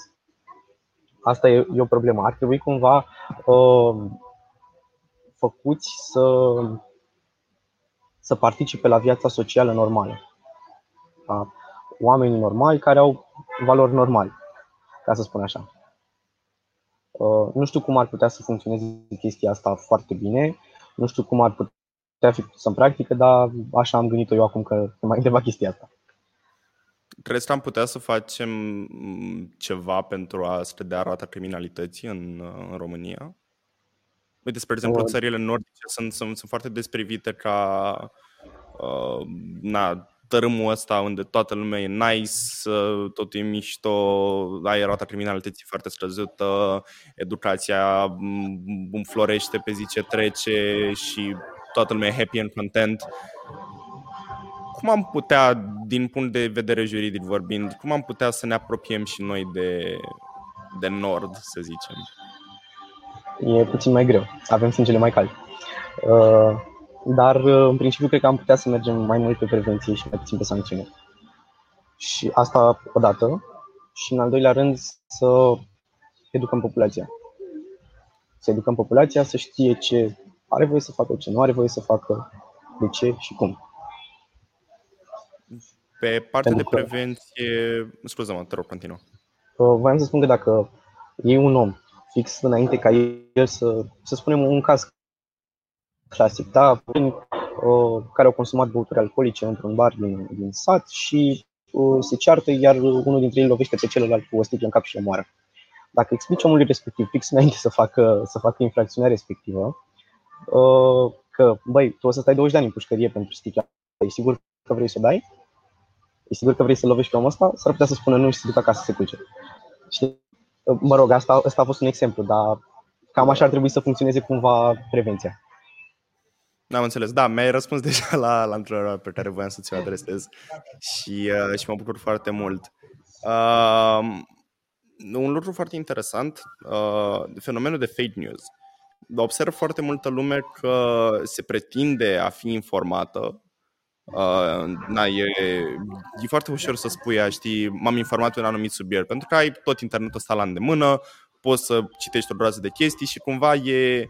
Asta e, e o problemă. Ar trebui cumva uh, făcuți să, să participe la viața socială normală. A oamenii normali care au valori normale, ca să spun așa. Uh, nu știu cum ar putea să funcționeze chestia asta foarte bine, nu știu cum ar putea fi pusă în practică, dar așa am gândit-o eu acum că mai întreba chestia asta. Crezi că am putea să facem mm, ceva pentru a scădea rata criminalității în, uh, în România? Uite, spre exemplu, uh. țările nordice sunt, sunt, sunt foarte desprivite ca uh, na, tărâmul ăsta unde toată lumea e nice, totul e mișto, ai rata criminalității foarte scăzută, educația înflorește pe zi ce trece și toată lumea e happy and content. Cum am putea, din punct de vedere juridic vorbind, cum am putea să ne apropiem și noi de, de nord, să zicem? E puțin mai greu. Avem sângele mai cald. Uh dar, uh, în principiu, cred că am putea să mergem mai mult pe prevenție și mai puțin pe sancțiune. Și asta odată. Și, în al doilea rând, să educăm populația. Să educăm populația să știe ce are voie să facă, ce nu are voie să facă, de ce și cum. Pe partea Pentru de prevenție, scuză-mă, te rog, continuă. Uh, voiam să spun că dacă e un om fix înainte ca el să, să spunem un caz clasic, da? Uh, care au consumat băuturi alcoolice într-un bar din, din sat și uh, se ceartă, iar unul dintre ei lovește pe celălalt cu o sticlă în cap și le moară. Dacă explici omului respectiv fix înainte să facă, să facă infracțiunea respectivă, uh, că, băi, tu o să stai 20 de ani în pușcărie pentru sticla, e sigur că vrei să o dai? E sigur că vrei să lovești pe omul ăsta? S-ar putea să spună nu și să ducă acasă să se culce. Și, mă rog, asta, asta a fost un exemplu, dar cam așa ar trebui să funcționeze cumva prevenția. N-am înțeles. Da, mi-ai răspuns [LAUGHS] deja la, la întrebarea pe care voiam să ți-o adresez și, uh, și mă bucur foarte mult. Uh, un lucru foarte interesant, uh, fenomenul de fake news. Observ foarte multă lume că se pretinde a fi informată Uh, na, e, e foarte ușor să spui, aia, știi, m-am informat pe un anumit subiect, pentru că ai tot internetul ăsta la îndemână, poți să citești o groază de chestii și cumva e, uh,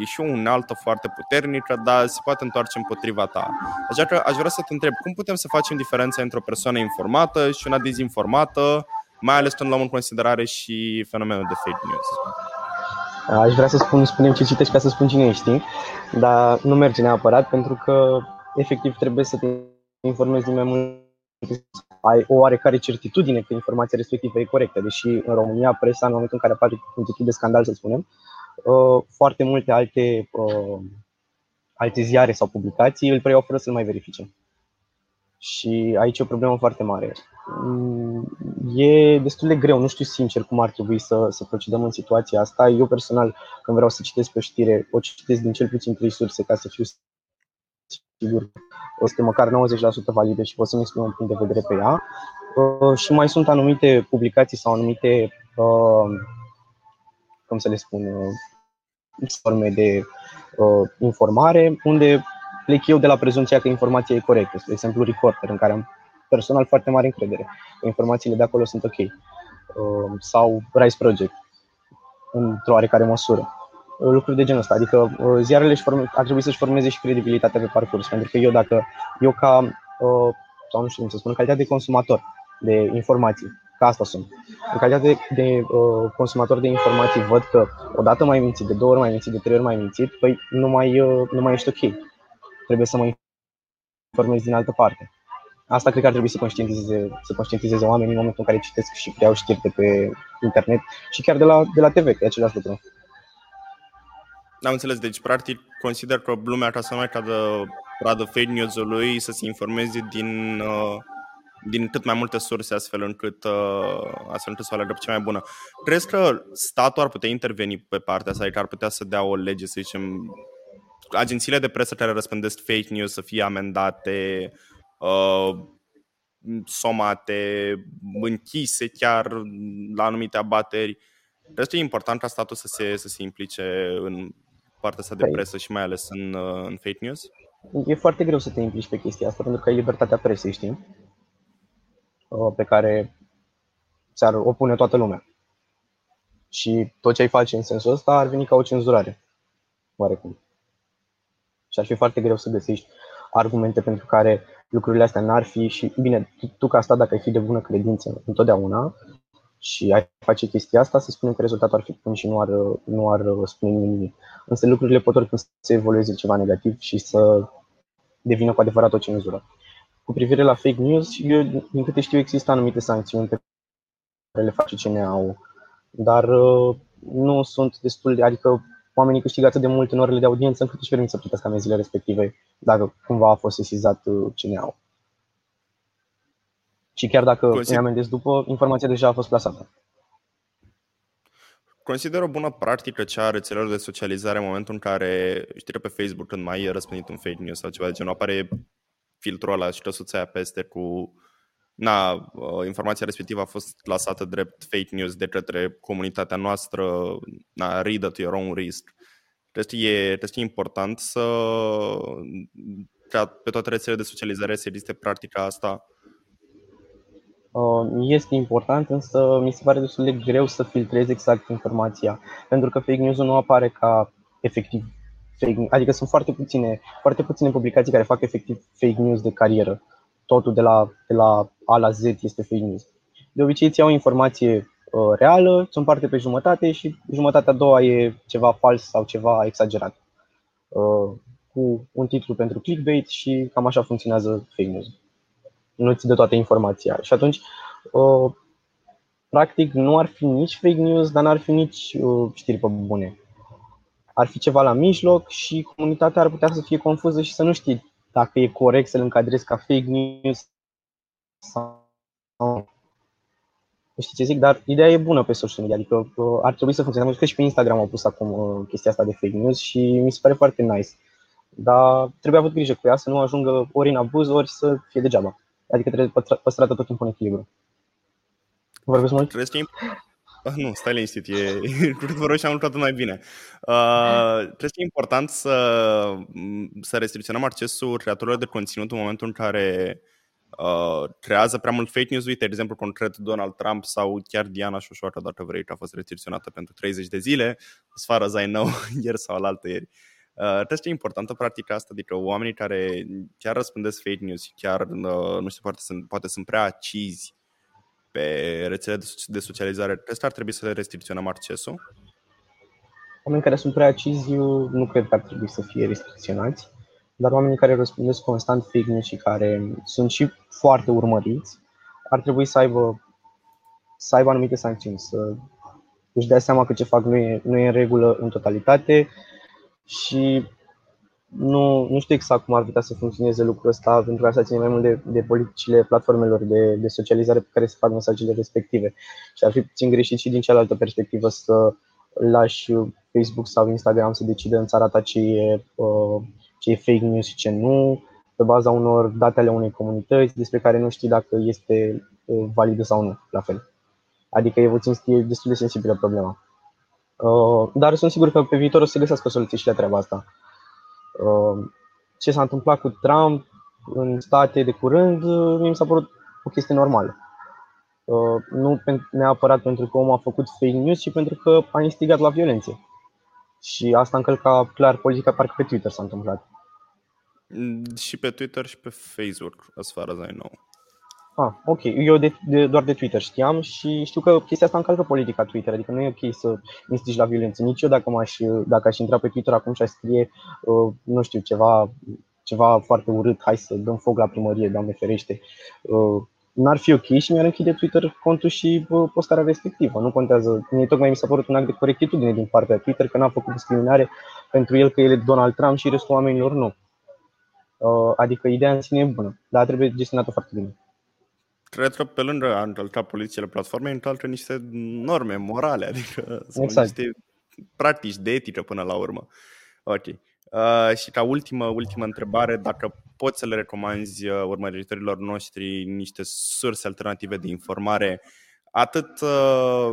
e și o unealtă foarte puternică, dar se poate întoarce împotriva ta. Așa că aș vrea să te întreb, cum putem să facem diferența între o persoană informată și una dezinformată, mai ales când luăm în considerare și fenomenul de fake news? Aș vrea să spun, spunem ce citești ca să spun cine ești, dar nu merge neapărat pentru că efectiv trebuie să te informezi din mai multe ai o oarecare certitudine că informația respectivă e corectă, deși în România presa, în momentul în care apare un titlu de scandal, să spunem, uh, foarte multe alte, uh, alte ziare sau publicații îl preiau fără să-l mai verifice. Și aici e o problemă foarte mare. Mm, e destul de greu, nu știu sincer cum ar trebui să, să procedăm în situația asta. Eu personal, când vreau să citesc pe o știre, o citesc din cel puțin trei surse ca să fiu sigur o să măcar 90% valide și pot să-mi exprim un punct de vedere pe ea. Uh, și mai sunt anumite publicații sau anumite, uh, cum să le spun, uh, forme de informare unde plec eu de la prezumția că informația e corectă. Spre exemplu, Reporter, în care am personal foarte mare încredere că informațiile de acolo sunt ok. Sau Rise Project, într-o oarecare măsură lucruri de genul ăsta. Adică uh, ziarele își forme, ar trebui să-și formeze și credibilitatea pe parcurs. Pentru că eu dacă, eu ca, uh, sau nu știu cum să spun, în calitate de consumator de informații, ca asta sunt, în calitate de, de uh, consumator de informații văd că odată mai mințit, de două ori mai mințit, de trei ori mai mințit, păi nu mai, uh, nu mai ești ok. Trebuie să mă informez din altă parte. Asta cred că ar trebui să conștientizeze, să conștientizeze oamenii în momentul în care citesc și creau știri de pe internet și chiar de la, de la TV, că e același lucru. Am înțeles, deci practic consider că lumea ca să nu mai cadă pradă fake news-ului, să se informeze din, uh, din cât mai multe surse astfel încât, uh, astfel încât să o aleagă pe cea mai bună. Crezi că statul ar putea interveni pe partea asta, adică ar putea să dea o lege, să zicem, agențiile de presă care răspândesc fake news să fie amendate, uh, somate, închise chiar la anumite abateri. Crezi că e important ca statul să se, să se implice în partea asta de păi. presă și mai ales în, uh, în fake news? E foarte greu să te implici pe chestia asta pentru că ai libertatea presei, știi? Uh, pe care ți-ar opune toată lumea. Și tot ce ai face în sensul ăsta ar veni ca o cenzurare, oarecum. Și ar fi foarte greu să găsești argumente pentru care lucrurile astea n-ar fi și, bine, tu, tu ca stat, dacă ai fi de bună credință întotdeauna, și ai face chestia asta, să spunem că rezultatul ar fi bun și nu ar, nu ar spune nimic. Însă lucrurile pot oricum să evolueze ceva negativ și să devină cu adevărat o cenzură. Cu privire la fake news, eu, din câte știu, există anumite sancțiuni pe care le face CNA-ul, dar uh, nu sunt destul de, adică oamenii câștigă atât de mult în orele de audiență încât își permit să plătească amenziile respective dacă cumva a fost sesizat uh, CNA-ul. Și chiar dacă Consider... îi amendezi după, informația deja a fost plasată. Consider o bună practică cea a rețelelor de socializare în momentul în care, știi pe Facebook, când mai e răspândit un fake news sau ceva de genul, apare filtrul ăla și căsuța aia peste cu na, uh, informația respectivă a fost clasată drept fake news de către comunitatea noastră, na, read at your own risk. Deci e, deci e important să ca pe toate rețelele de socializare să existe practica asta Uh, este important, însă mi se pare destul de greu să filtrez exact informația, pentru că fake news nu apare ca efectiv fake news. Adică sunt foarte puține, foarte puține publicații care fac efectiv fake news de carieră. Totul de la, de la A la Z este fake news. De obicei îți iau informație uh, reală, sunt parte pe jumătate și jumătatea a doua e ceva fals sau ceva exagerat. Uh, cu un titlu pentru clickbait și cam așa funcționează fake news nu ți dă toată informația. Și atunci, uh, practic, nu ar fi nici fake news, dar n-ar fi nici uh, știri pe bune. Ar fi ceva la mijloc și comunitatea ar putea să fie confuză și să nu știi dacă e corect să-l încadrezi ca fake news sau Știi ce zic? Dar ideea e bună pe social media, adică uh, ar trebui să funcționeze. Că și pe Instagram au pus acum chestia asta de fake news și mi se pare foarte nice. Dar trebuie avut grijă cu ea să nu ajungă ori în abuz, ori să fie degeaba. Adică trebuie păstrată tot timpul în echilibru. Vorbesc mult? Crezi că, Uh, nu, stai liniștit, e, vă rog și am lucrat mai bine. Uh, cred că e important să, să restricționăm accesul creatorilor de conținut în momentul în care uh, creează prea mult fake news. Uite, de exemplu, concret Donald Trump sau chiar Diana Șoșoacă, dacă vrei, a fost restricționată pentru 30 de zile, as far as I know, [LAUGHS] ieri sau alaltă ieri. Uh, cred că e importantă practica asta, adică oamenii care chiar răspândesc fake news, chiar, uh, nu știu, poate sunt, poate sunt prea acizi pe rețele de socializare, cred că ar trebui să le restricționăm accesul? Oamenii care sunt prea acizi, nu cred că ar trebui să fie restricționați, dar oamenii care răspundesc constant fake news și care sunt și foarte urmăriți, ar trebui să aibă, să aibă anumite sancțiuni, să își dea seama că ce fac nu e, nu e în regulă în totalitate și nu, nu știu exact cum ar putea să funcționeze lucrul ăsta, pentru că asta ține mai mult de, de politicile platformelor de, de socializare pe care se fac mesajele respective. Și ar fi puțin greșit și din cealaltă perspectivă să lași Facebook sau Instagram să decidă în țara ta ce e, uh, ce e fake news și ce nu, pe baza unor date ale unei comunități despre care nu știi dacă este uh, validă sau nu, la fel. Adică e puțin e destul de sensibilă problema. Uh, dar sunt sigur că pe viitor o să găsească soluții și la treaba asta. Um, ce s-a întâmplat cu Trump în state de curând, mie mi s-a părut o chestie normală. Uh, nu neapărat pentru că omul a făcut fake news, ci pentru că a instigat la violențe. Și asta încălca clar politica, parcă pe Twitter s-a întâmplat. Și pe Twitter și pe Facebook, as far as I know. Ah, ok. Eu de, de, doar de Twitter știam și știu că chestia asta încalcă politica Twitter, adică nu e ok să instigi la violență. Nici eu dacă, m-aș, dacă aș intra pe Twitter acum și aș scrie, uh, nu știu, ceva, ceva foarte urât, hai să dăm foc la primărie, Doamne ferește, uh, n-ar fi ok și mi-ar închide Twitter contul și uh, postarea respectivă. Nu contează. Mie tocmai mi s-a părut un act de corectitudine din partea Twitter că n-a făcut discriminare pentru el că el e Donald Trump și restul oamenilor nu. Uh, adică ideea în sine e bună, dar trebuie gestionată foarte bine cred că pe lângă a încălca polițiile platformei, încalcă niște norme morale, adică sunt exact. niște practici de etică până la urmă. Ok. Uh, și ca ultimă, ultimă întrebare, dacă poți să le recomanzi uh, urmăritorilor noștri niște surse alternative de informare, atât uh,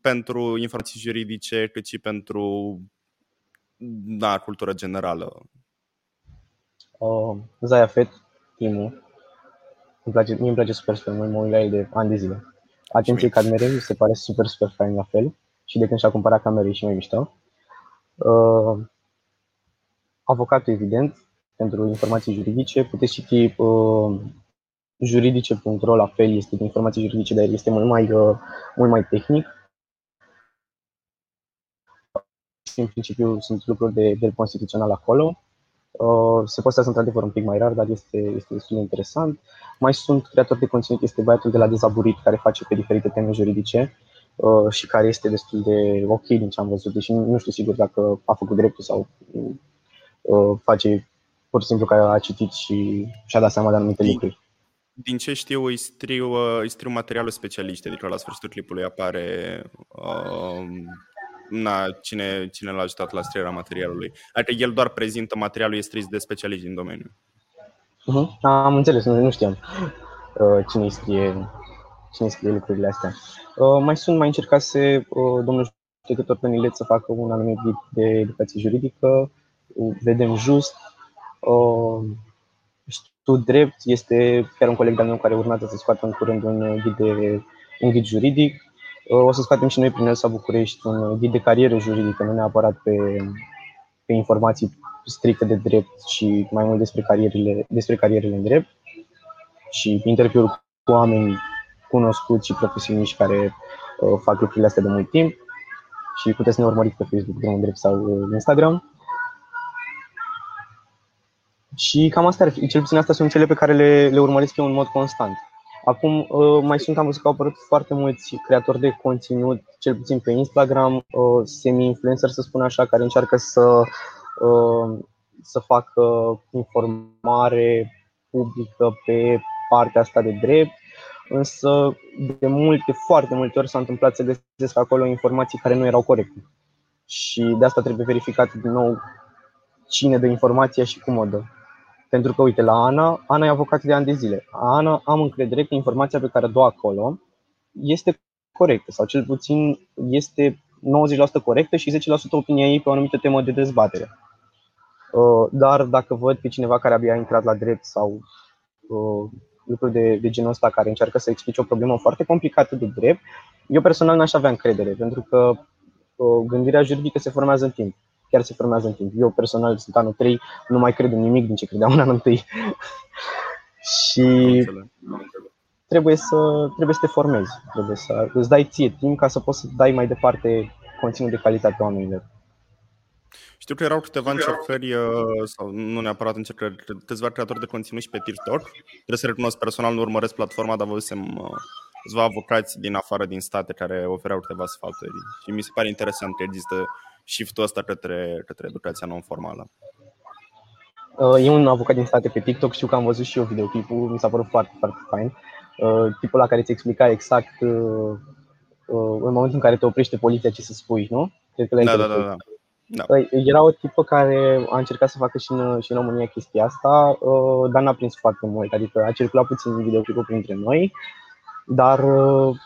pentru informații juridice, cât și pentru da, cultură generală. Uh, Zaya Fet, Timu, îmi place, mie îmi place super super mult, mă uit la el de ani de zile. Atenție Cadmere, mi se pare super super fain la fel și de când și-a cumpărat camere și mai mișto. Uh, avocatul, evident, pentru informații juridice. Puteți citi uh, juridice.ro, la fel, este de informații juridice, dar este mult mai, uh, mult mai tehnic. Și în principiu sunt lucruri de drept constituțional acolo. Uh, se postează într-adevăr un pic mai rar, dar este, este destul de interesant. Mai sunt creatori de conținut, este băiatul de la Dezaburit, care face pe diferite teme juridice uh, și care este destul de ok din ce am văzut, deși nu știu sigur dacă a făcut dreptul sau uh, face pur și simplu că a citit și și-a dat seama de anumite din, lucruri. Din ce știu, îi striu, îi striu materialul specialist, adică la sfârșitul clipului apare uh, na, cine, cine l-a ajutat la scrierea materialului. Adică el doar prezintă materialul, e scris de specialiști din domeniu. Uh-huh. Am înțeles, nu, nu știam uh, cine scrie, cine scrie lucrurile astea. Uh, mai sunt, mai încercase uh, domnul judecător Penilet să facă un anumit ghid de educație juridică, uh, vedem just. Uh, știu drept, este chiar un coleg de-al meu care urmează să scoată în curând un ghid, de, un ghid juridic. Uh, o să scoatem și noi prin Elsa București un ghid de carieră juridică, nu neapărat pe, pe informații stricte de drept și mai mult despre carierele, despre carierele în drept și interviuri cu oameni cunoscuți și profesioniști care uh, fac lucrurile astea de mult timp și puteți să ne urmăriți pe Facebook, Drumul Drept sau uh, Instagram. Și cam asta ar fi, cel puțin astea sunt cele pe care le, le urmăresc eu în mod constant. Acum uh, mai sunt, am văzut că au apărut foarte mulți creatori de conținut, cel puțin pe Instagram, uh, semi-influencer să spun așa, care încearcă să, uh, să facă informare publică pe partea asta de drept, însă de multe, foarte multe ori s-a întâmplat să găsesc acolo informații care nu erau corecte. Și de asta trebuie verificat din nou cine dă informația și cum o dă. Pentru că, uite, la Ana, Ana e avocat de ani de zile. Ana, am încredere că informația pe care o dă acolo este corectă sau cel puțin este 90% corectă și 10% opinia ei pe o anumită temă de dezbatere. Uh, dar dacă văd pe cineva care abia a intrat la drept sau uh, lucruri de, de genul ăsta care încearcă să explice o problemă foarte complicată de drept, eu personal n-aș avea încredere, pentru că uh, gândirea juridică se formează în timp. Chiar se formează în timp. Eu personal sunt anul 3, nu mai cred în nimic din ce credeam în anul 1. [LAUGHS] și trebuie să, trebuie să te formezi, trebuie să îți dai ție timp ca să poți să dai mai departe conținut de calitate oamenilor. Știu că erau câteva încercări, uh, sau nu neapărat încercări, câțiva creatori de conținut și pe TikTok. Trebuie să recunosc personal, nu urmăresc platforma, dar văzusem uh, câțiva avocați din afară, din state, care ofereau câteva sfaturi. Și mi se pare interesant că există shift-ul ăsta către, către educația non-formală. Uh, e un avocat din state pe TikTok, știu că am văzut și eu videoclipul, mi s-a părut foarte, foarte fain. Tipul la care ți explica exact în momentul în care te oprește poliția ce să spui, nu? Cred că da, da, da, da. Da. Păi, era o tipă care a încercat să facă și în, și în România chestia asta, uh, dar n-a prins foarte mult. Adică a circulat puțin videoclipul printre noi, dar uh,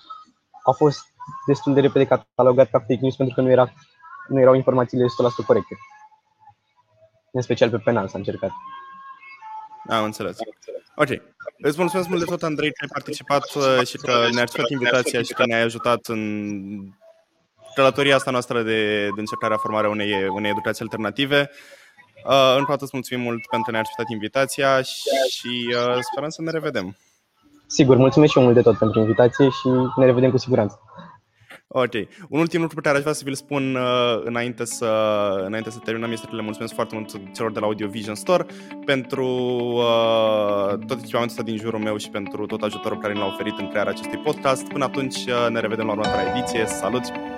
a fost destul de repede catalogat ca fake news pentru că nu, era, nu erau informațiile 100% corecte. În special pe penal s-a încercat. Am înțeles. Ok. Îți mulțumesc mult de tot, Andrei, că ai participat uh, și că ne-ai acceptat invitația și că ne-ai ajutat în călătoria asta noastră de, de încercarea formarea unei, unei educații alternative. Uh, încă o dată îți mulțumim mult pentru că ne-ai acceptat invitația și uh, sperăm să ne revedem. Sigur, mulțumesc și eu mult de tot pentru invitație și ne revedem cu siguranță. Ok. Un ultim lucru pe care aș vrea să vi-l spun uh, înainte, să, înainte să terminăm este că le mulțumesc foarte mult celor de la Audio Vision Store pentru uh, tot echipamentul ăsta din jurul meu și pentru tot ajutorul care l-au oferit în crearea acestui podcast. Până atunci uh, ne revedem la următoarea ediție. Salut!